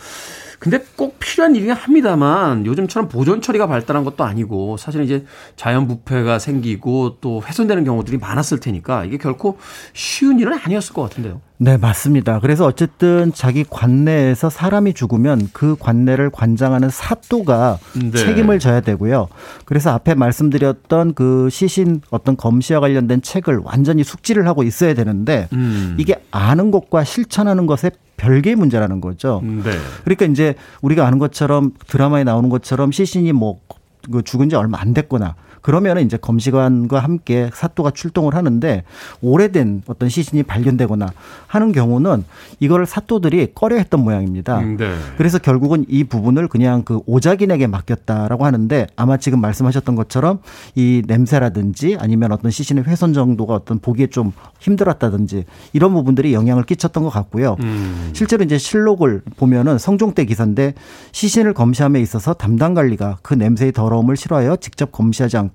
A: 근데 꼭 필요한 일이긴 합니다만 요즘처럼 보존 처리가 발달한 것도 아니고 사실 이제 자연 부패가 생기고 또 훼손되는 경우들이 많았을 테니까 이게 결코 쉬운 일은 아니었을 것 같은데요.
F: 네, 맞습니다. 그래서 어쨌든 자기 관내에서 사람이 죽으면 그 관내를 관장하는 사또가
A: 네.
F: 책임을 져야 되고요. 그래서 앞에 말씀드렸던 그 시신 어떤 검시와 관련된 책을 완전히 숙지를 하고 있어야 되는데
A: 음.
F: 이게 아는 것과 실천하는 것에 별개의 문제라는 거죠.
A: 네.
F: 그러니까 이제 우리가 아는 것처럼 드라마에 나오는 것처럼 시신이 뭐그 죽은 지 얼마 안 됐거나 그러면 이제 검시관과 함께 사또가 출동을 하는데 오래된 어떤 시신이 발견되거나 하는 경우는 이거를 사또들이 꺼려했던 모양입니다.
A: 음, 네.
F: 그래서 결국은 이 부분을 그냥 그 오작인에게 맡겼다라고 하는데 아마 지금 말씀하셨던 것처럼 이 냄새라든지 아니면 어떤 시신의 훼손 정도가 어떤 보기에 좀 힘들었다든지 이런 부분들이 영향을 끼쳤던 것 같고요.
A: 음.
F: 실제로 이제 실록을 보면은 성종 때 기사인데 시신을 검시함에 있어서 담당 관리가 그 냄새의 더러움을 싫어하여 직접 검시하지 않고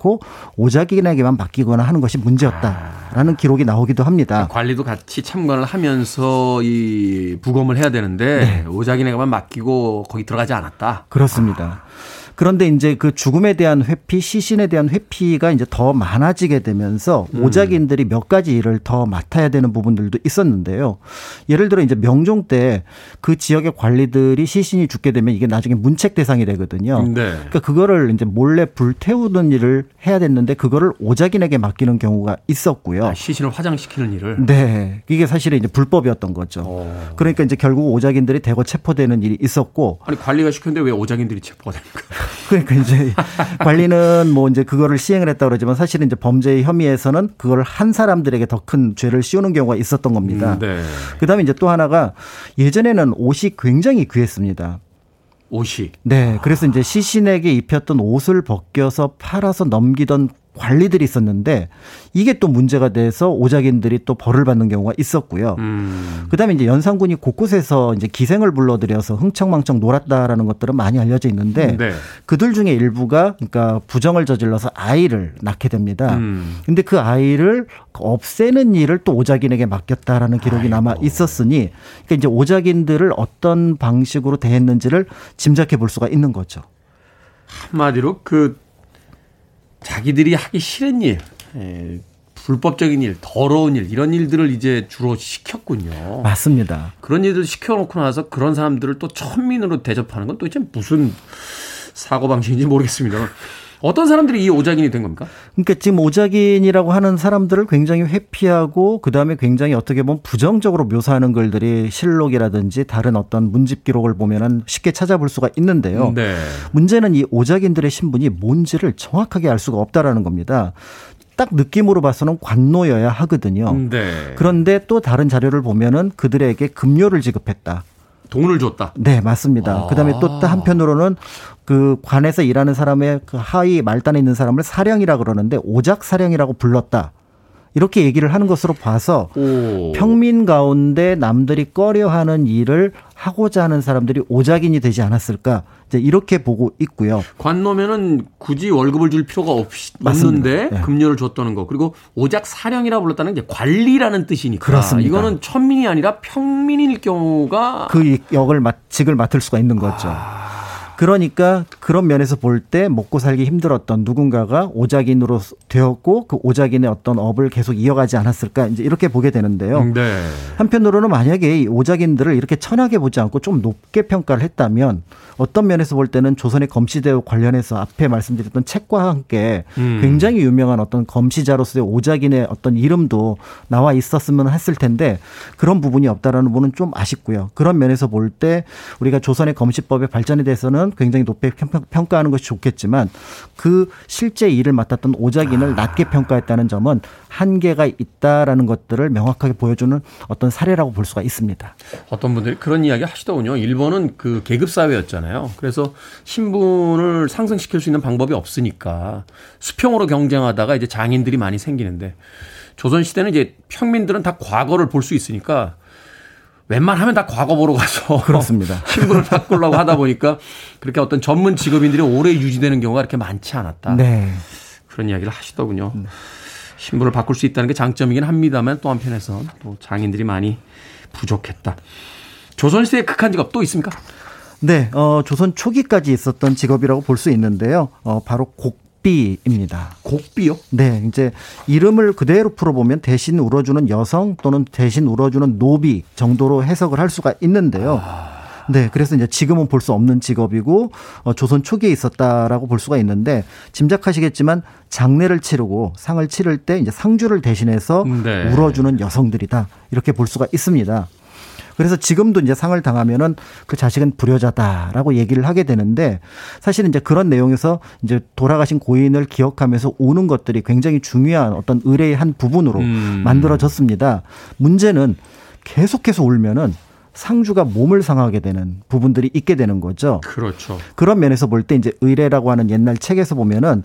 F: 오작인에게만 맡기거나 하는 것이 문제였다라는 기록이 나오기도 합니다.
A: 관리도 같이 참관을 하면서 이 부검을 해야 되는데 오작이네가만 맡기고 거기 들어가지 않았다.
F: 그렇습니다. 그런데 이제 그 죽음에 대한 회피, 시신에 대한 회피가 이제 더 많아지게 되면서 오작인들이 몇 가지 일을 더 맡아야 되는 부분들도 있었는데요. 예를 들어 이제 명종 때 그 지역의 관리들이 시신이 죽게 되면 이게 나중에 문책 대상이 되거든요.
A: 네.
F: 그러니까 그거를 이제 몰래 불태우는 일을 해야 됐는데 그거를 오작인에게 맡기는 경우가 있었고요.
A: 아, 시신을 화장시키는 일을.
F: 네. 이게 사실은 이제 불법이었던 거죠. 그러니까 이제 결국 오작인들이 대거 체포되는 일이 있었고
A: 아니 관리가 시켰는데 왜 오작인들이 체포가 됩니까?
F: 그러니까 이제 관리는 뭐 이제 그거를 시행을 했다 그러지만 사실은 이제 범죄의 혐의에서는 그걸 한 사람들에게 더 큰 죄를 씌우는 경우가 있었던 겁니다.
A: 음, 네.
F: 그다음에 이제 또 하나가 예전에는 옷이 굉장히 귀했습니다.
A: 옷이.
F: 네. 그래서 이제 시신에게 입혔던 옷을 벗겨서 팔아서 넘기던 관리들이 있었는데 이게 또 문제가 돼서 오작인들이 또 벌을 받는 경우가 있었고요.
A: 음.
F: 그다음에 이제 연산군이 곳곳에서 이제 기생을 불러들여서 흥청망청 놀았다라는 것들은 많이 알려져 있는데
A: 네.
F: 그들 중에 일부가 그러니까 부정을 저질러서 아이를 낳게 됩니다.
A: 음.
F: 근데 그 아이를 없애는 일을 또 오작인에게 맡겼다라는 기록이 남아 있었으니 그러니까 이제 오작인들을 어떤 방식으로 대했는지를 짐작해 볼 수가 있는 거죠.
A: 한마디로 그 자기들이 하기 싫은 일, 에, 불법적인 일, 더러운 일 이런 일들을 이제 주로 시켰군요.
F: 맞습니다.
A: 그런 일들 시켜놓고 나서 그런 사람들을 또 천민으로 대접하는 건 도대체 무슨 사고 방식인지 모르겠습니다. 어떤 사람들이 이 오작인이 된 겁니까?
F: 그러니까 지금 오작인이라고 하는 사람들을 굉장히 회피하고 그다음에 굉장히 어떻게 보면 부정적으로 묘사하는 글들이 실록이라든지 다른 어떤 문집 기록을 보면은 쉽게 찾아볼 수가 있는데요.
A: 네.
F: 문제는 이 오작인들의 신분이 뭔지를 정확하게 알 수가 없다라는 겁니다. 딱 느낌으로 봐서는 관노여야 하거든요.
A: 네.
F: 그런데 또 다른 자료를 보면은 그들에게 급료를 지급했다.
A: 돈을 줬다.
F: 네, 맞습니다.
A: 아.
F: 그다음에 또 한편으로는 그 관에서 일하는 사람의 그 하위 말단에 있는 사람을 사령이라 그러는데 오작 사령이라고 불렀다. 이렇게 얘기를 하는 것으로 봐서
A: 오.
F: 평민 가운데 남들이 꺼려하는 일을 하고자 하는 사람들이 오작인이 되지 않았을까 이제 이렇게 보고 있고요.
A: 관노면은 굳이 월급을 줄 필요가 없. 없는데
F: 네.
A: 급료를 줬다는 거. 그리고 오작 사령이라 불렀다는 게 관리라는 뜻이니까.
F: 그렇습니다.
A: 이거는 천민이 아니라 평민일 경우가
F: 그 이- 역을 맡, 직을 맡을 수가 있는 거죠. 그러니까 그런 면에서 볼 때 먹고 살기 힘들었던 누군가가 오작인으로 되었고 그 오작인의 어떤 업을 계속 이어가지 않았을까 이제 이렇게 보게 되는데요.
A: 네.
F: 한편으로는 만약에 이 오작인들을 이렇게 천하게 보지 않고 좀 높게 평가를 했다면 어떤 면에서 볼 때는 조선의 검시대와 관련해서 앞에 말씀드렸던 책과 함께
A: 음.
F: 굉장히 유명한 어떤 검시자로서의 오작인의 어떤 이름도 나와 있었으면 했을 텐데 그런 부분이 없다라는 부분은 좀 아쉽고요. 그런 면에서 볼 때 우리가 조선의 검시법의 발전에 대해서는 굉장히 높게 평- 평가하는 것이 좋겠지만 그 실제 일을 맡았던 오작인을 낮게 평가했다는 점은 한계가 있다라는 것들을 명확하게 보여주는 어떤 사례라고 볼 수가 있습니다.
A: 어떤 분들이 그런 이야기 하시더군요. 일본은 그 계급 사회였잖아요. 그래서 신분을 상승시킬 수 있는 방법이 없으니까 수평으로 경쟁하다가 이제 장인들이 많이 생기는데 조선 시대는 이제 평민들은 다 과거를 볼 수 있으니까 웬만하면 다 과거 보러 가서
F: 그렇습니다.
A: 신분을 바꾸려고 하다 보니까 그렇게 어떤 전문 직업인들이 오래 유지되는 경우가 그렇게 많지 않았다.
F: 네.
A: 그런 이야기를 하시더군요. 신분을 바꿀 수 있다는 게 장점이긴 합니다만 또 한편에서 또 장인들이 많이 부족했다. 조선시대의 극한 직업 또 있습니까?
F: 네, 어, 조선 초기까지 있었던 직업이라고 볼 수 있는데요. 어, 바로 곡 비입니다.
A: 곡비요?
F: 네, 이제 이름을 그대로 풀어보면 대신 울어주는 여성 또는 대신 울어주는 노비 정도로 해석을 할 수가 있는데요. 네, 그래서 이제 지금은 볼 수 없는 직업이고 어, 조선 초기에 있었다라고 볼 수가 있는데 짐작하시겠지만 장례를 치르고 상을 치를 때 이제 상주를 대신해서
A: 네.
F: 울어주는 여성들이다 이렇게 볼 수가 있습니다. 그래서 지금도 이제 상을 당하면은 그 자식은 불효자다라고 얘기를 하게 되는데 사실은 이제 그런 내용에서 이제 돌아가신 고인을 기억하면서 우는 것들이 굉장히 중요한 어떤 의례의 한 부분으로
A: 음.
F: 만들어졌습니다. 문제는 계속해서 울면은 상주가 몸을 상하게 되는 부분들이 있게 되는 거죠.
A: 그렇죠.
F: 그런 면에서 볼 때 이제 의례라고 하는 옛날 책에서 보면은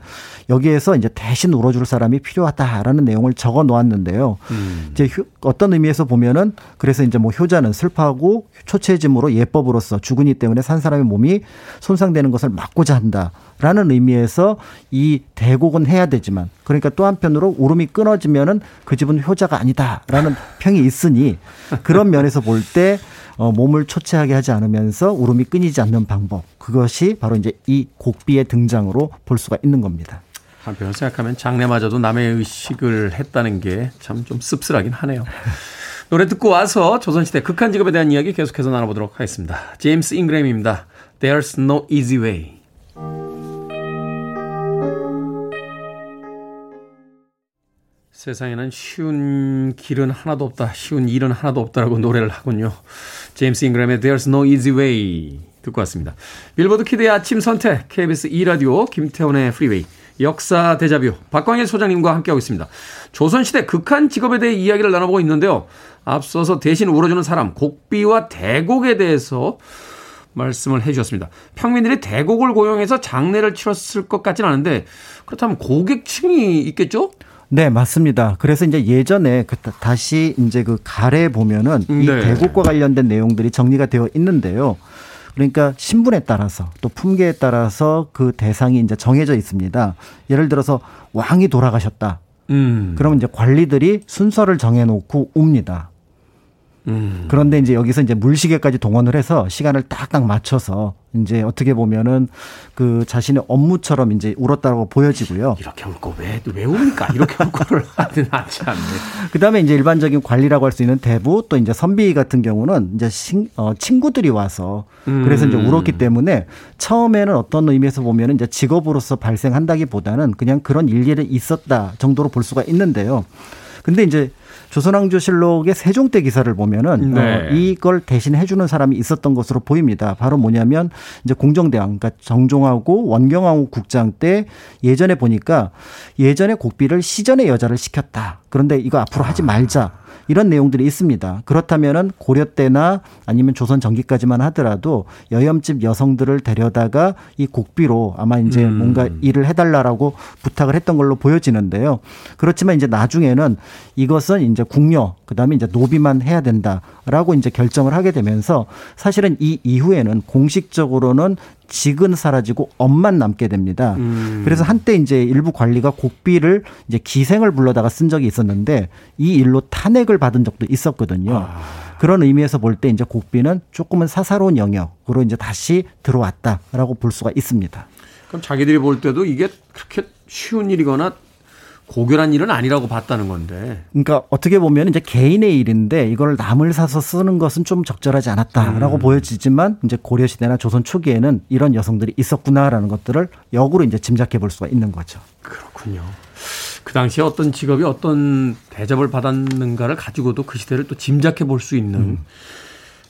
F: 여기에서 이제 대신 울어줄 사람이 필요하다라는 내용을 적어 놓았는데요.
A: 음.
F: 이제 효- 어떤 의미에서 보면은 그래서 이제 뭐 효자는 슬퍼하고 초체짐으로 예법으로서 죽은 이 때문에 산 사람의 몸이 손상되는 것을 막고자 한다라는 의미에서 이 대곡은 해야 되지만 그러니까 또 한편으로 울음이 끊어지면은 그 집은 효자가 아니다라는 평이 있으니 그런 면에서 볼때 어, 몸을 초췌하게 하지 않으면서 울음이 끊이지 않는 방법 그것이 바로 이제 이 곡비의 등장으로 볼 수가 있는 겁니다.
A: 한편으로 생각하면 장래마저도 남의 의식을 했다는 게 참 좀 씁쓸하긴 하네요. 노래 듣고 와서 조선시대 극한 직업에 대한 이야기 계속해서 나눠보도록 하겠습니다. 제임스 잉그램입니다. There's no easy way. 세상에는 쉬운 길은 하나도 없다. 쉬운 일은 하나도 없다라고 노래를 하군요. 제임스 잉그램의 There's no easy way 듣고 왔습니다. 빌보드 키드의 아침 선택 KBS 2라디오 김태훈의 프리웨이 역사 데자뷰 박광일 소장님과 함께하고 있습니다. 조선시대 극한 직업에 대해 이야기를 나눠보고 있는데요. 앞서서 대신 울어주는 사람 곡비와 대곡에 대해서 말씀을 해주셨습니다. 평민들이 대곡을 고용해서 장례를 치렀을 것 같지는 않은데 그렇다면 고객층이 있겠죠?
F: 네, 맞습니다. 그래서 이제 예전에 그 다- 다시 이제 그 가래 보면은 이
A: 네.
F: 대국과 관련된 내용들이 정리가 되어 있는데요. 그러니까 신분에 따라서 또 품계에 따라서 그 대상이 이제 정해져 있습니다. 예를 들어서 왕이 돌아가셨다.
A: 음.
F: 그러면 이제 관리들이 순서를 정해놓고 옵니다.
A: 음.
F: 그런데 이제 여기서 이제 물시계까지 동원을 해서 시간을 딱딱 맞춰서 이제 어떻게 보면은 그 자신의 업무처럼 이제 울었다고 보여지고요.
A: 이렇게 울고 왜, 왜 웁니까? 이렇게 울 거를 하진 않지 않네.
F: 그 다음에 이제 일반적인 관리라고 할 수 있는 대부 또 이제 선비 같은 경우는 이제 신, 어, 친구들이 와서 그래서 이제
A: 음.
F: 울었기 때문에 처음에는 어떤 의미에서 보면은 이제 직업으로서 발생한다기 보다는 그냥 그런 일일이 있었다 정도로 볼 수가 있는데요. 근데 이제 조선왕조실록의 세종대 기사를 보면은
A: 네.
F: 어, 이걸 대신 해주는 사람이 있었던 것으로 보입니다. 바로 뭐냐면 이제 공정대왕, 그러니까 정종하고 원경왕후 국장 때 예전에 보니까 예전에 곡비를 시전의 여자를 시켰다. 그런데 이거 앞으로 하지 말자. 이런 내용들이 있습니다. 그렇다면은 고려 때나 아니면 조선 전기까지만 하더라도 여염집 여성들을 데려다가 이 곡비로 아마 이제
A: 음.
F: 뭔가 일을 해달라라고 부탁을 했던 걸로 보여지는데요. 그렇지만 이제 나중에는 이것은 이제 궁녀 그다음에 이제 노비만 해야 된다라고 이제 결정을 하게 되면서 사실은 이 이후에는 공식적으로는 직은 사라지고 엄만 남게 됩니다.
A: 음.
F: 그래서 한때 이제 일부 관리가 곡비를 이제 기생을 불러다가 쓴 적이 있었는데 이 일로 탄핵을 받은 적도 있었거든요. 그런 의미에서 볼 때 이제 곡비는 조금은 사사로운 영역으로 이제 다시 들어왔다라고 볼 수가 있습니다.
A: 그럼 자기들이 볼 때도 이게 그렇게 쉬운 일이거나 고결한 일은 아니라고 봤다는 건데.
F: 그러니까 어떻게 보면 이제 개인의 일인데 이걸 남을 사서 쓰는 것은 좀 적절하지 않았다라고 보여지지만 이제 고려 시대나 조선 초기에는 이런 여성들이 있었구나라는 것들을 역으로 이제 짐작해 볼 수가 있는 거죠.
A: 그렇군요. 그 당시에 어떤 직업이 어떤 대접을 받았는가를 가지고도 그 시대를 또 짐작해 볼 수 있는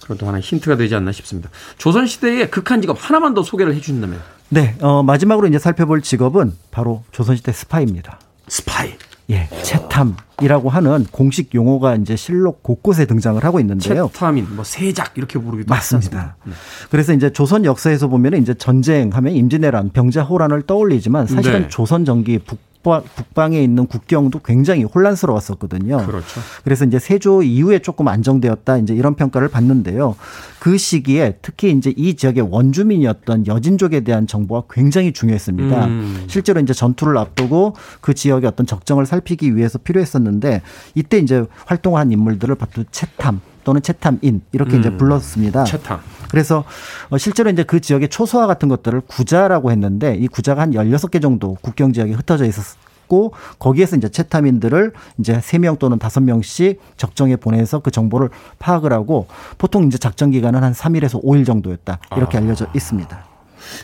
A: 그런 또 하나의 힌트가 되지 않나 싶습니다. 조선 시대의 극한 직업 하나만 더 소개를 해 주신다면
F: 네, 어, 마지막으로 이제 살펴볼 직업은 바로 조선 시대 스파이입니다.
A: 스파이.
F: 예, 체탐이라고 하는 공식 용어가 이제 실록 곳곳에 등장을 하고 있는데요.
A: 체탐인, 뭐 세작 이렇게 부르기도
F: 맞습니다.
A: 않습니까?
F: 그래서 이제 조선 역사에서 보면 이제 전쟁하면 임진왜란, 병자호란을 떠올리지만 사실은
A: 네.
F: 조선 전기 북방, 북방 에 있는 국경도 굉장히 혼란스러웠었거든요.
A: 그렇죠.
F: 그래서 이제 세조 이후에 조금 안정되었다 이제 이런 평가를 받는데요. 그 시기에 특히 이제 이 지역의 원주민이었던 여진족에 대한 정보가 굉장히 중요했습니다.
A: 음.
F: 실제로 이제 전투를 앞두고 그 지역의 어떤 적정을 살피기 위해서 필요했었는데 이때 이제 활동한 인물들을 바로 채탐 또는 채탐인 이렇게 이제
A: 음.
F: 불렀습니다.
A: 채탐.
F: 그래서 어, 실제로 이제 그 지역의 초소화 같은 것들을 구자라고 했는데 이 구자가 한 16개 정도 국경 지역에 흩어져 있었 고 거기에서 이제 채타민들을 이제 3명 또는 5명씩 적정에 보내서 그 정보를 파악을 하고 보통 이제 작전 기간은 한 3일에서 5일 정도였다. 이렇게
A: 아.
F: 알려져 있습니다.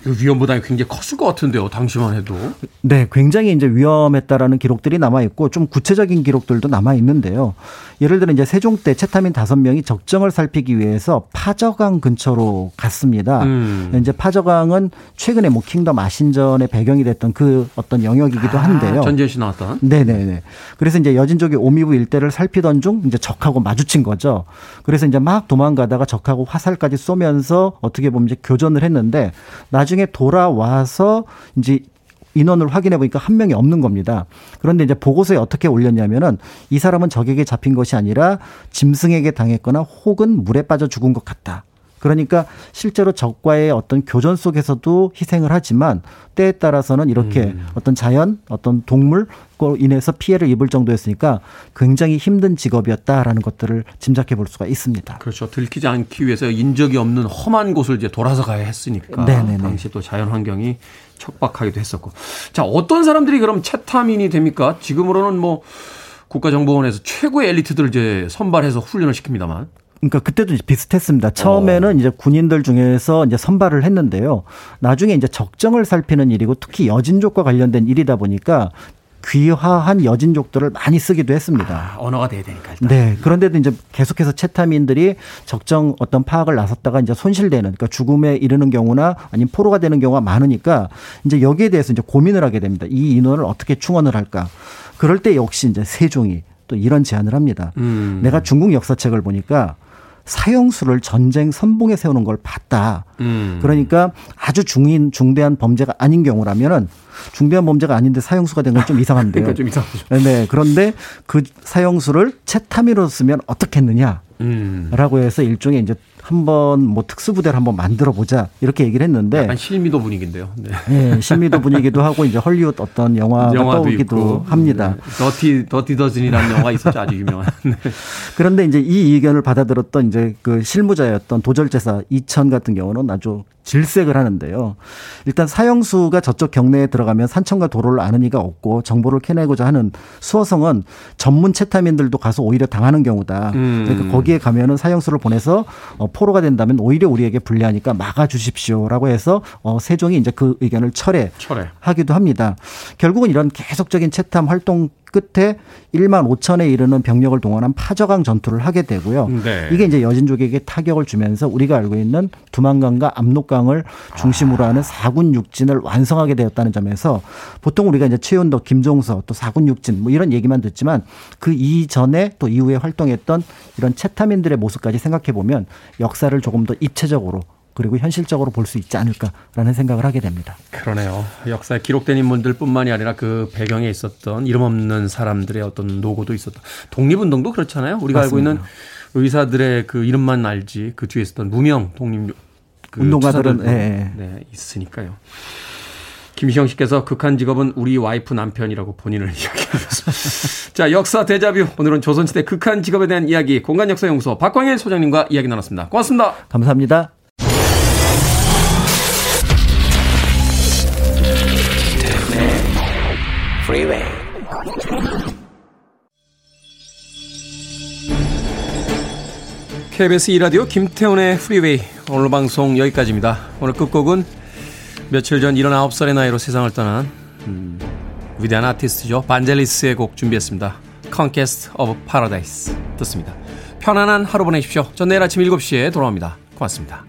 A: 이거 위험 부담이 굉장히 컸을 것 같은데요. 당시만 해도.
F: 네, 굉장히 이제 위험했다라는 기록들이 남아 있고 좀 구체적인 기록들도 남아 있는데요. 예를 들어 이제 세종 때 채타민 다섯 명이 적정을 살피기 위해서 파저강 근처로 갔습니다.
A: 음.
F: 이제 파저강은 최근에 뭐 킹덤 아신전의 배경이 됐던 그 어떤 영역이기도 한데요.
A: 아, 전지현 씨 나왔던.
F: 네 네 네. 그래서 이제 여진족이 오미부 일대를 살피던 중 이제 적하고 마주친 거죠. 그래서 이제 막 도망가다가 적하고 화살까지 쏘면서 어떻게 보면 이제 교전을 했는데 나중에 돌아와서 이제 인원을 확인해 보니까 한 명이 없는 겁니다. 그런데 이제 보고서에 어떻게 올렸냐면은 이 사람은 적에게 잡힌 것이 아니라 짐승에게 당했거나 혹은 물에 빠져 죽은 것 같다. 그러니까 실제로 적과의 어떤 교전 속에서도 희생을 하지만 때에 따라서는 이렇게
A: 음.
F: 어떤 자연, 어떤 동물 로 인해서 피해를 입을 정도였으니까 굉장히 힘든 직업이었다라는 것들을 짐작해 볼 수가 있습니다.
A: 그렇죠. 들키지 않기 위해서 인적이 없는 험한 곳을 이제 돌아서 가야 했으니까.
F: 네네네.
A: 당시 또 자연 환경이 척박하기도 했었고. 자, 어떤 사람들이 그럼 채타민이 됩니까? 지금으로는 뭐 국가정보원에서 최고의 엘리트들을 이제 선발해서 훈련을 시킵니다만.
F: 그러니까 그때도 비슷했습니다. 처음에는 이제 군인들 중에서 이제 선발을 했는데요. 나중에 이제 적정을 살피는 일이고 특히 여진족과 관련된 일이다 보니까 귀화한 여진족들을 많이 쓰기도 했습니다.
A: 아, 언어가 돼야 되니까 일단.
F: 네. 그런데도 이제 계속해서 채타민들이 적정 어떤 파악을 나섰다가 이제 손실되는, 그러니까 죽음에 이르는 경우나 아니면 포로가 되는 경우가 많으니까 이제 여기에 대해서 이제 고민을 하게 됩니다. 이 인원을 어떻게 충원을 할까. 그럴 때 역시 이제 세종이 또 이런 제안을 합니다.
A: 음.
F: 내가 중국 역사책을 보니까 사형수를 전쟁 선봉에 세우는 걸 봤다.
A: 음.
F: 그러니까 아주 중인 중대한 범죄가 아닌 경우라면은 중대한 범죄가 아닌데 사형수가 된 건 좀 이상한데요.
A: 그러니까 좀 이상하죠.
F: 네, 그런데 그 사형수를 채타미로 쓰면 어떻겠느냐 라고
A: 음.
F: 해서 일종의 이제 한번 뭐 특수부대를 한번 만들어 보자 이렇게 얘기를 했는데
A: 약간 실미도 분위기인데요. 네.
F: 네, 신미도 분위기도 하고 이제 헐리우드 어떤 영화가 떠오기도
A: 있고.
F: 합니다.
A: 네. 더티 더티 더즌이라는 영화 있었죠. 아주 유명한. 네.
F: 그런데 이제 이 의견을 받아들었던 이제 그 실무자였던 도절제사 이천 같은 경우는 아주 질색을 하는데요. 일단 사형수가 저쪽 경내에 들어가면 산천과 도로를 아는 이가 없고 정보를 캐내고자 하는 수어성은 전문 채타민들도 가서 오히려 당하는 경우다.
A: 음.
F: 그러니까 거기에 가면은 사형수를 보내서 어, 포로가 된다면 오히려 우리에게 불리하니까 막아주십시오라고 해서 어, 세종이 이제 그 의견을 철회.
A: 철회.
F: 하기도 합니다. 결국은 이런 계속적인 채탐 활동 끝에 1만 5천에 이르는 병력을 동원한 파저강 전투를 하게 되고요.
A: 네.
F: 이게 이제 여진족에게 타격을 주면서 우리가 알고 있는 두만강과 압록강을 중심으로 하는 사군 육진을 완성하게 되었다는 점에서 보통 우리가 이제 최윤덕, 김종서 또 사군 육진 뭐 이런 얘기만 듣지만 그 이전에 또 이후에 활동했던 이런 채타민들의 모습까지 생각해 보면 역사를 조금 더 입체적으로 그리고 현실적으로 볼 수 있지 않을까라는 생각을 하게 됩니다.
A: 그러네요. 역사에 기록된 인물들뿐만이 아니라 그 배경에 있었던 이름 없는 사람들의 어떤 노고도 있었다. 독립운동도 그렇잖아요. 우리가 알고
F: 맞습니다.
A: 있는 의사들의 그 이름만 알지 그 뒤에 있었던 무명 독립 그
F: 운동가들은, 예, 예.
A: 네, 있으니까요. 김시영 씨께서 극한 직업은 우리 와이프 남편이라고 본인을 이야기하셨습니다. 자, 역사 대자뷰. 오늘은 조선시대 극한 직업에 대한 이야기 공간역사연구소 박광일 소장님과 이야기 나눴습니다. 고맙습니다.
F: 감사합니다.
E: Freeway.
A: KBS 2라디오 김태훈의 프리웨이 오늘 방송 여기까지입니다. 오늘 끝곡은 며칠 전 79살의 나이로 세상을 떠난 음, 위대한 아티스트죠. 반젤리스의 곡 준비했습니다. Conquest of Paradise 듣습니다. 편안한 하루 보내십시오. 전 내일 아침 7시에 돌아옵니다. 고맙습니다.